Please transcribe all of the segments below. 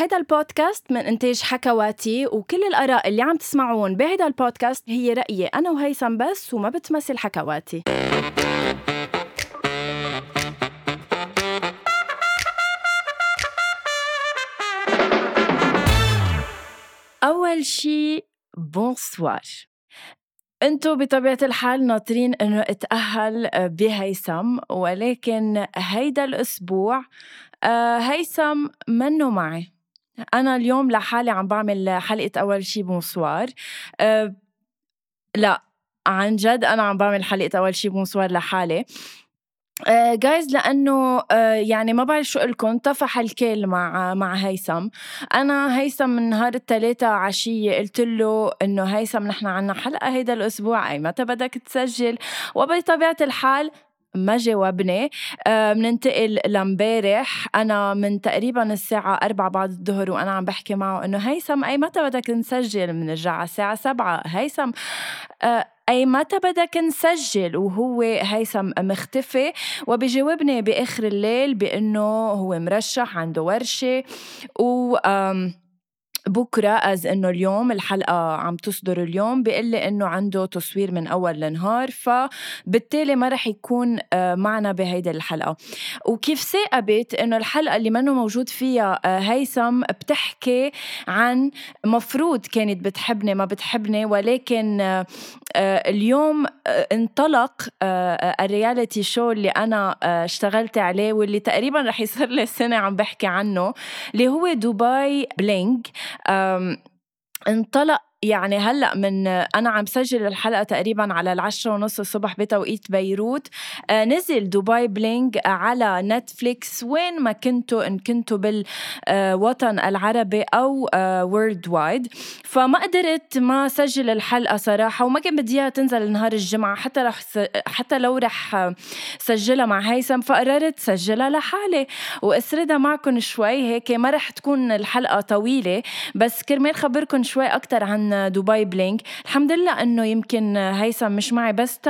هيدا البودكاست من إنتاج حكواتي وكل الآراء اللي عم تسمعون بهيدا البودكاست هي رأيي أنا وهيثم بس وما بتمثل حكواتي. أول شي بونسوار إنتو بطبيعة الحال ناطرين إنه أتأهل بهيثم ولكن هيدا الأسبوع آه، هيثم منه معي. أنا اليوم لحالي عم بعمل حلقة أول شي bonsoir. أه لا عن جد أنا عم بعمل حلقة أول شي bonsoir لحالي. guys uh, لأنه uh, يعني ما بعرف شو لكم طفح الكيل مع مع هيثم. أنا هيثم من نهار الثلاثاء عشية قلت له إنه هيثم نحن عنا حلقة هيدا الأسبوع أي متى بدك تسجل؟ وبطبيعة الحال ما جاوبني. بننتقل آه لامبارح. أنا من تقريبا الساعة أربعة بعد الظهر وأنا عم بحكي معه إنه هيثم أي متى بدك نسجل بنرجع على الساعة سبعة. هيثم آه أي متى بدك نسجل؟ وهو هيثم مختفي. وبجاوبني بآخر الليل بأنه هو مرشح عنده ورشة. و بكرة از إنه اليوم الحلقة عم تصدر اليوم بيقول لي إنه عنده تصوير من أول لنهار فبالتالي ما رح يكون آه، معنا بهيدي الحلقة. وكيف صاقبت إنه الحلقة اللي منه موجود فيها آه، هيثم بتحكي عن مفروض كانت بتحبني ما بتحبني ولكن آه، اليوم انطلق ال reality show اللي أنا اشتغلت عليه واللي تقريبا رح يصير لي سنة عم بحكي عنه اللي هو دبي بلينج انطلق يعني هلأ من أنا عم سجل الحلقة تقريبا على العشرة ونص الصبح بتوقيت بيروت. آه، نزل دبي بلينج على نتفليكس وين ما كنتوا إن كنتوا بالوطن العربي أو world آه، wide فما قدرت ما سجل الحلقة صراحة وما كان بدي إياها تنزل نهار الجمعة حتى رح حتى لو رح سجلها مع هيثم فقررت سجلها لحالي. وأسردها معكم شوي هيك ما رح تكون الحلقة طويلة بس كرمال خبركم شوي أكثر عن دبي بلينك الحمد لله إنه يمكن هيثم مش معي بس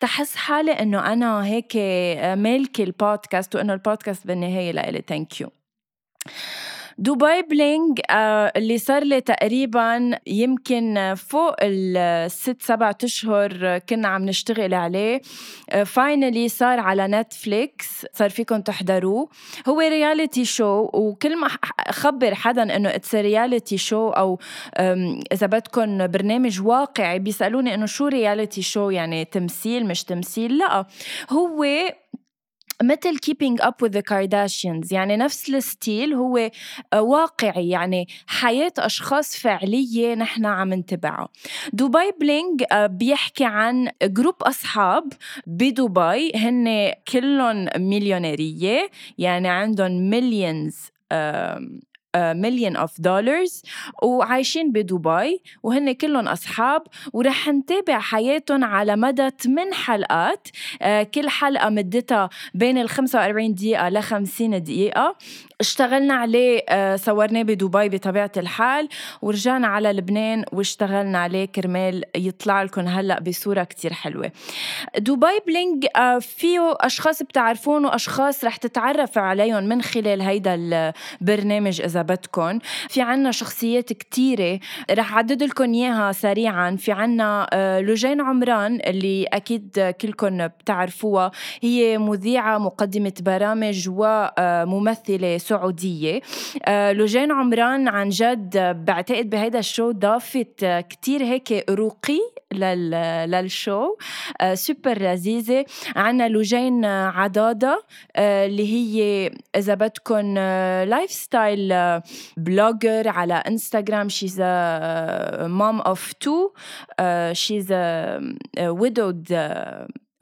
بحس حالي إنه أنا هيك مالكه البودكاست وإنه البودكاست بالنهاية لإلي. thank you دبي بلينج آه، اللي صار لي تقريبا يمكن فوق الست سبعة أشهر كنا عم نشتغل عليه. finally آه، صار على نتفليكس صار فيكم تحضروه. هو reality show وكل ما خبر حدا إنه it's reality show أو إذا بدكم برنامج واقعي بيسألوني إنه شو reality show يعني تمثيل مش تمثيل؟ لا. هو مثل up with the Kardashians. يعني نفس ال style هو آه، واقعي. يعني حياة أشخاص فعلية نحن عم نتبعها. دبي بلينج آه، بيحكي عن group أصحاب بدبي. هن كلهم مليونيرية. يعني عندهم millions million of dollars وعايشين بدبي وهن كلهم أصحاب ورح نتابع حياتهم على مدى 8 حلقات. آه، كل حلقة مدتها بين ال 45 دقيقة ل 50 دقيقة. اشتغلنا عليه آه، صورناه بدبي بطبيعة الحال ورجعنا على لبنان واشتغلنا عليه. كرمال يطلع لكم هلأ بصورة كتير حلوة. دبي بلينج آه، فيه أشخاص بتعرفون وأشخاص رح تتعرفوا عليهم من خلال هيدا البرنامج إذا بدكم في عنا شخصيات كتيرة رح عدد لكم إياها سريعا. في عنا آه، لجين عمران اللي أكيد كلكم بتعرفوها. هي مذيعة مقدمة برامج وممثلة سعودية. آه، لوجين عمران عن جد بعتقد بهيدا ال show ضافت كتير هيك رقي لل show آه، سوبر لذيذة. عنا لوجين عضادة آه، اللي هي إذا بدكم lifestyle blogger على انستغرام she's mom of two she's widowed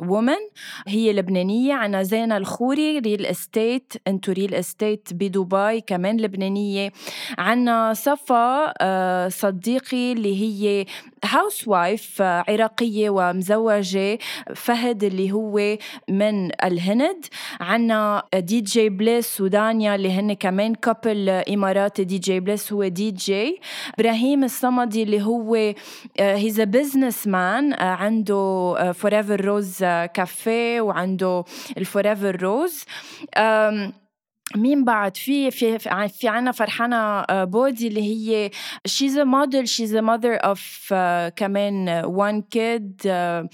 woman هي لبنانية. عنا زينة الخوري real estate into real estate بدبي كمان لبنانية. عنا صفا آه، صديقي اللي هي housewife عراقية ومزوجة فهد اللي هو من الهند. عنا دي جي بليس ودانيا اللي هن كمان couple إماراتي دي جي بليس هو دي جي. إبراهيم الصمدي اللي هو he's businessman عنده فور ايفر روز كافيه وعنده الفور ايفر روز مين بعد؟ في في في عنا فرحانة آه، بودي اللي هي she's a model she's a mother of uh, كمان one kid uh,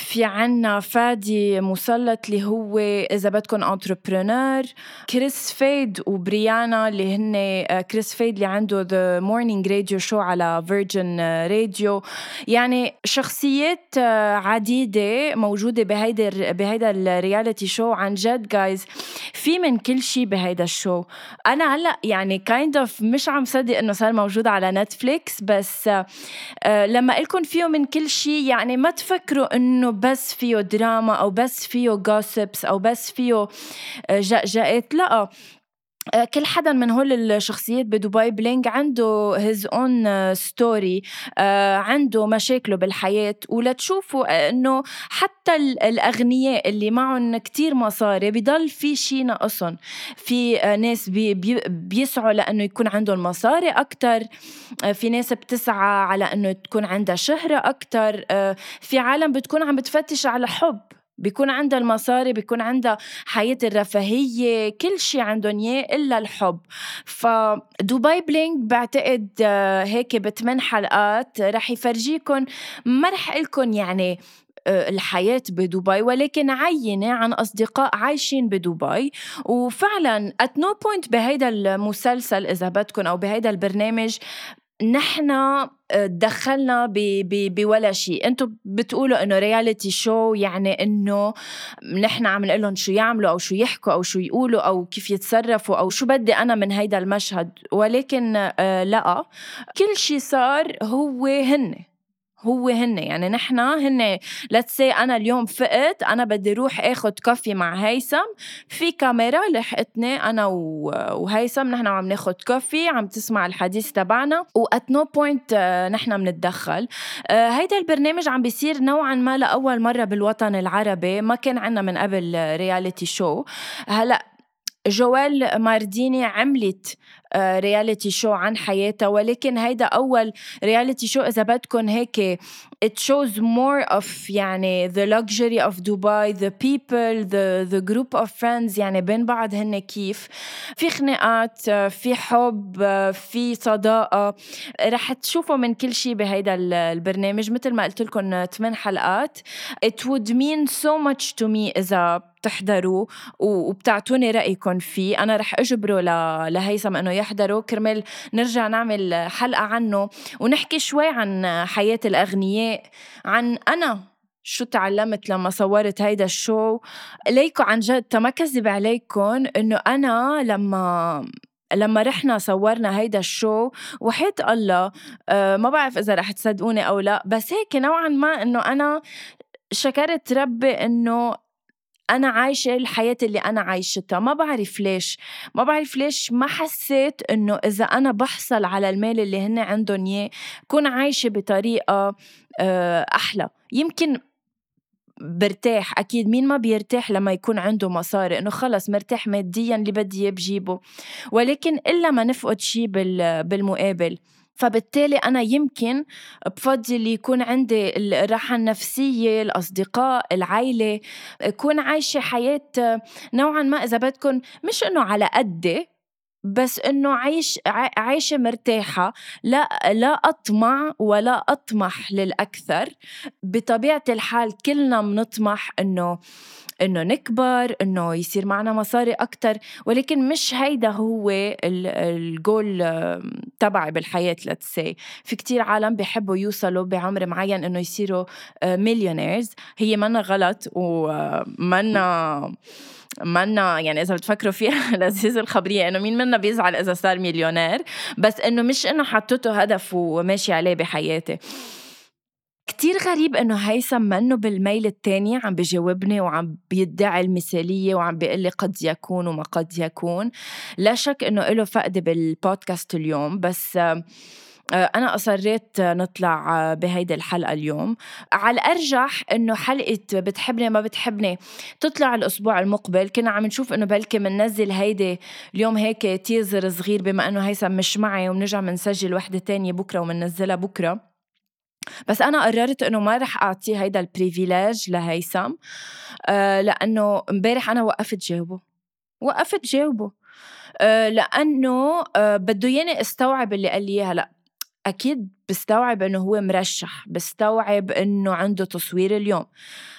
في عنا فادي مسلط اللي هو إذا بدكم entrepreneur كريس فيد وبريانا اللي هن آه، كريس فيد اللي عنده the morning radio show على فيرجن راديو يعني شخصيات آه، عديدة موجودة بهيدا بهيدا ال reality show عن جد guys في من كل شيء بهيدا ال show. أنا هلأ يعني كايند kind اوف مش عم صدق إنه صار موجود على نتفليكس بس آه، بأكد لكم فيه من كل شيء يعني ما تفكروا بس فيه دراما أو بس فيه gossips أو بس فيه جأجأت لأ آه، كل حدا من هول الشخصيات ب Dubai Bling عنده his own story عنده مشاكله بالحياة. ولتشوفوا إنه حتى الأغنياء اللي معهم كتير مصاري بضل في شيء ناقصهم. في آه، ناس بي بيسعوا لإنه يكون عندهم مصاري أكثر آه، في ناس بتسعى على إنه تكون عندها شهرة أكثر في عالم بتكون عم بتفتش على حب. بيكون عندها المصاري بيكون عندها حياة الرفاهية كل شيء عندهم إياه إلا الحب. فدبي بلينك بعتقد آه، هيك بثمان حلقات رح يفرجيكم ما رح لكم يعني آه، الحياة بدبي ولكن عينة عن أصدقاء عايشين بدبي. وفعلا at no point بهيدا المسلسل إذا بدكم أو بهيدا البرنامج نحن تدخلنا بولا شيء. أنتم بتقولوا إنه رياليتي شو يعني إنه نحن عم نقول لهم شو يعملوا أو شو يحكوا أو شو يقولوا أو كيف يتصرفوا أو شو بدي أنا من هيدا المشهد. ولكن آه، لا. كل شيء صار هو هن. هو هن يعني نحن هن let's say أنا اليوم فقت أنا بدي أروح اخذ coffee مع هيثم. في كاميرا لحقتني أنا وهيثم نحن عم ناخذ coffee عم تسمع الحديث تبعنا. والـ point نحن بنتدخل آه، هيدا البرنامج عم بيصير نوعا ما لأول مرة بالوطن العربي. ما كان عنا من قبل reality show هلأ جوال مارديني عملت reality آه، show عن حياتها. ولكن هيدا أول رياليتي شو إذا بدكم هيك it shows more of يعني the luxury of Dubai the people the the group of friends يعني بين بعض هن كيف. في خناقات في حب في صداقة. رح تشوفوا من كل شيء بهيدا البرنامج. مثل ما قلت لكم 8 حلقات. It would mean so much to me إذا بتحضروا وبتعطوني رأيكم فيه. أنا رح أجبره لهيثم إنه يحضروا. كرمال نرجع نعمل حلقة عنه ونحكي شوي عن حياة الأغنياء عن أنا شو تعلمت لما صورت هيدا ال show. ليكو عن جد ما كذب عليكم إنه أنا لما لما رحنا صورنا هيدا ال show وحياة الله آه، ما بعرف إذا رح تصدقوني أو لا بس هيك نوعا ما إنه أنا شكرت ربي إنه أنا عايشة الحياة اللي أنا عايشتها ما بعرف ليش. ما بعرف ليش ما حسيت إنه إذا أنا بحصل على المال اللي هن عندهم إياه كون عايشة بطريقة آه، أحلى. يمكن برتاح أكيد مين ما بيرتاح لما يكون عنده مصاري إنه خلص مرتاح ماديا اللي بدي إياه بجيبه. ولكن إلا ما نفقد شيء بالمقابل. فبالتالي أنا يمكن بفضل يكون عندي الراحة النفسية الأصدقاء العائلة أكون عايشة حياة نوعا ما إذا بدكم مش إنه على قدي بس إنه عايش عايشة مرتاحة لا لا أطمع ولا أطمح للأكثر. بطبيعة الحال كلنا بنطمح إنه إنه نكبر إنه يصير معنا مصاري أكثر ولكن مش هيدا هو الجول تبعي بالحياة لتس سي في كتير عالم بيحبوا يوصلوا بعمر معين إنه يصيروا مليونيرز هي منا غلط ومنا منا يعني إذا بتفكروا فيها لذيذ الخبرية إنه مين منا بيزعل إذا صار مليونير بس إنه مش إنه حطته هدف وماشي عليه بحياتي. كتير غريب إنه هيثم منه بالميل التاني عم بجاوبني وعم بيدعي المثالية وعم بيقول لي قد يكون وما قد يكون. لا شك إنه له فقد بالبودكاست اليوم بس آه، أنا أصريت نطلع بهيدي الحلقة اليوم. على الأرجح إنه حلقة بتحبني ما بتحبني تطلع الأسبوع المقبل. كنا عم نشوف إنه بلكي مننزل هيدي اليوم هيك teaser صغير بما إنه هيثم مش معي وبنرجع منسجل وحدة تانية بكرة ومننزلها بكرة. بس أنا قررت إنه ما رح أعطيه هيدا ال privilege لهيثم آه لأنه امبارح أنا وقفت جاوبه وقفت جاوبه أه لأنه أه بده ياني استوعب اللي قال لي إياها. لأ أكيد بستوعب إنه هو مرشح بستوعب إنه عنده تصوير اليوم.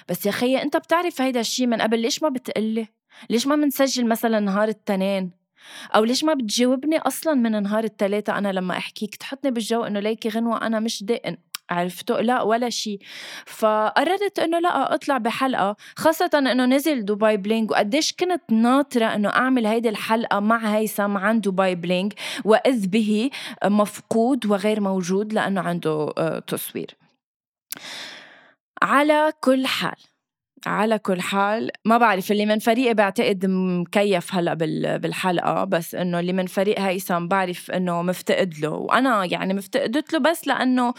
بس يا خيي أنت بتعرف هيدا الشي من قبل ليش ما بتقلي؟ ليش ما منسجل مثلا نهار التنين؟ أو ليش ما بتجاوبني أصلا من نهار الثلاثة أنا لما أحكيك؟ تحطني بالجو إنه ليكي غنوة أنا مش دقن عرفتوا لا ولا شيء فقررت إنه لا أطلع بحلقة. خاصة إنه نزل Dubai Bling وقديش كنت ناطرة إنه أعمل هيدي الحلقة مع هيثم عن Dubai Bling وإذ به مفقود وغير موجود لأنه عنده آه، تصوير. على كل حال على كل حال ما بعرف اللي من فريقي بعتقد مكيف هلأ بالحلقة بس إنه اللي من فريق هيثم بعرف إنه مفتقد له. وأنا يعني مفتقدت له بس لأنه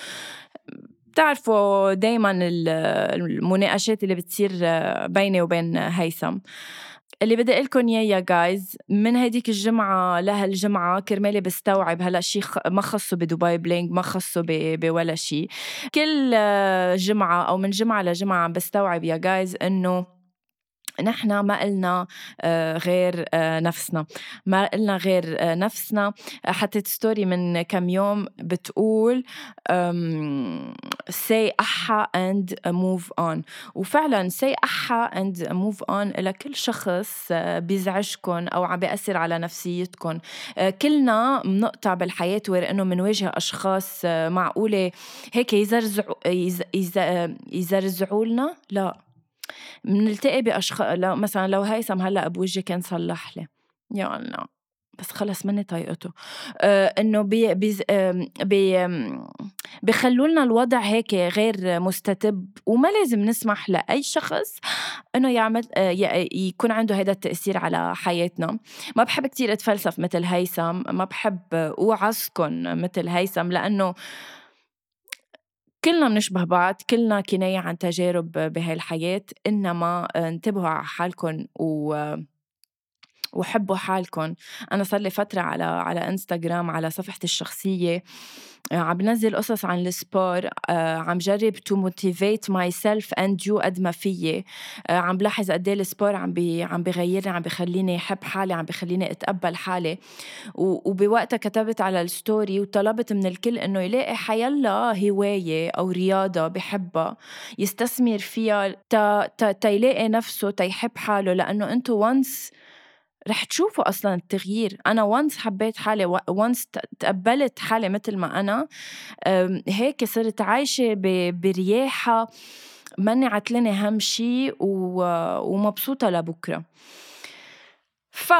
بتعرفوا دايما المناقشات اللي بتصير بيني وبين هيثم. اللي بدي أقول لكم اياه يا guys من هديك الجمعة لهالجمعه كرمالي بستوعب هلا شيء ما خصه ب Dubai Bling ما خصه بولا شيء كل جمعة أو من جمعة لجمعة عم بستوعب يا guys إنه نحن ما قلنا آه، غير آه، نفسنا. ما قلنا غير آه، نفسنا. حطيت story من كم يوم بتقول say أحا and move on. وفعلا say أحا and move on لكل شخص بيزعجكم أو عم بيأثر على نفسيتكم كلنا بنقطع بالحياة where إنه بنواجه أشخاص معقولة هيك يزرزعوا يزرزعوا لنا لا. بنلتقي باشخاص لو مثلا لو هيثم هلأ بوجهي كان صلح لي. يا الله. بس خلص مني طايقته. آه إنه بي بي بي بيخلوا لنا الوضع هيك غير مستتب وما لازم نسمح لأي شخص إنه يعمل آه يكون عنده هذا التأثير على حياتنا. ما بحب كتير أتفلسف مثل هيثم ما بحب اوعظكم مثل هيثم لأنه كلنا بنشبه بعض كلنا كناية عن تجارب بهاي الحياة إنما انتبهوا على حالكم و وحبوا حالكم أنا صار لي فترة على على إنستغرام على صفحتي الشخصية آه، عم بنزل قصص عن ال sport آه، عم جرب to motivate myself and you قد ما فيي. آه، عم بلاحظ قد إيه ال sport عم بي عم بغيرني عم بخليني أحب حالي عم بخليني أتقبل حالي. وبوقتها كتبت على ال story وطلبت من الكل إنه يلاقي حيلا هواية أو رياضة بحبها يستثمر فيها تا, تا, تا يلاقي نفسه تا يحب حاله. لأنه أنتو once رح تشوفوا أصلا التغيير. أنا once حبيت حالي once تقبلت حالي مثل ما أنا هيك صرت عايشة برياحة ماني عتلانة هم شيء ومبسوطة لبكرة. ف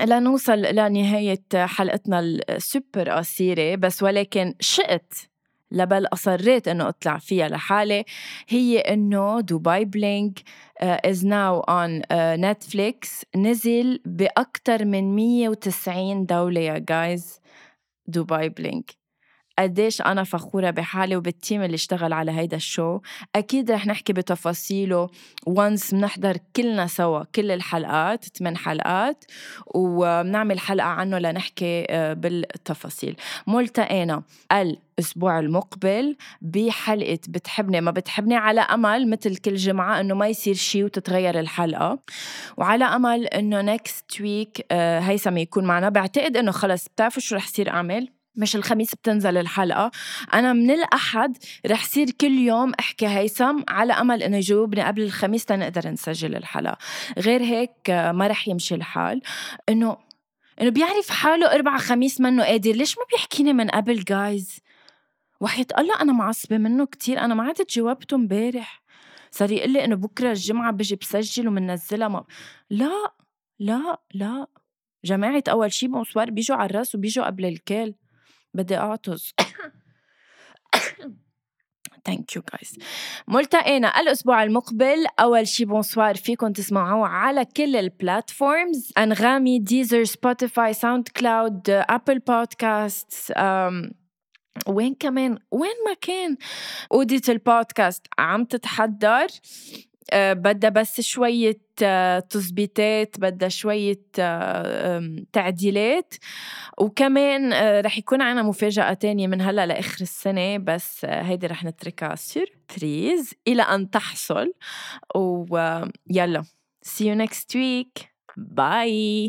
لنوصل لنهاية حلقتنا السوبر قصيرة بس ولكن شئت لبل أصريت إنه أطلع فيها لحالي. هي إنه Dubai Bling is now on Netflix نزل بأكثر من 190 دولة يا guys Dubai Bling. قديش أنا فخورة بحالي وبال team اللي اشتغل على هيدا ال show. أكيد رح نحكي بتفاصيله once بنحضر كلنا سوا كل الحلقات ثمان حلقات وبنعمل حلقة عنه لنحكي آه، بالتفاصيل. ملتقينا الأسبوع المقبل بحلقة بتحبني ما بتحبني على أمل مثل كل جمعة إنه ما يصير شيء وتتغير الحلقة. وعلى أمل إنه next week آه، هيثم يكون معنا. بعتقد إنه خلص. بتعرفوا شو رح يصير أعمل؟ مش الخميس بتنزل الحلقة. أنا من الأحد رح صير كل يوم أحكي هيثم على أمل إنه يجاوبني قبل الخميس تنقدر نسجل الحلقة. غير هيك ما رح يمشي الحال. إنه إنه بيعرف حاله أربعة خميس منه قادر. ليش ما بيحكيني من قبل جايز وحياة الله أنا معصبة منه كتير. أنا ما عدت جاوبته امبارح صار يقول لي إنه بكرة الجمعة بجي بسجل ومنزلها ما... لا لا لا. جماعة أول شي بونسوار بيجوا على الرأس وبيجوا قبل الكل بدي أعطس. thank you guys ملتقينا الأسبوع المقبل. أول شي bonsoir فيكم تسمعوه على كل ال platforms أنغامي Deezer Spotify SoundCloud Apple Podcast وين كمان؟ وين ما كان. أوديت البودكاست عم تتحضر. بدها بس شوية آه، تظبيطات بدها شوية آه، تعديلات. وكمان رح يكون عنا مفاجأة تانية من هلأ لآخر السنة بس هيدي رح نتركها surprise إلى أن تحصل. ويلا see you next week. bye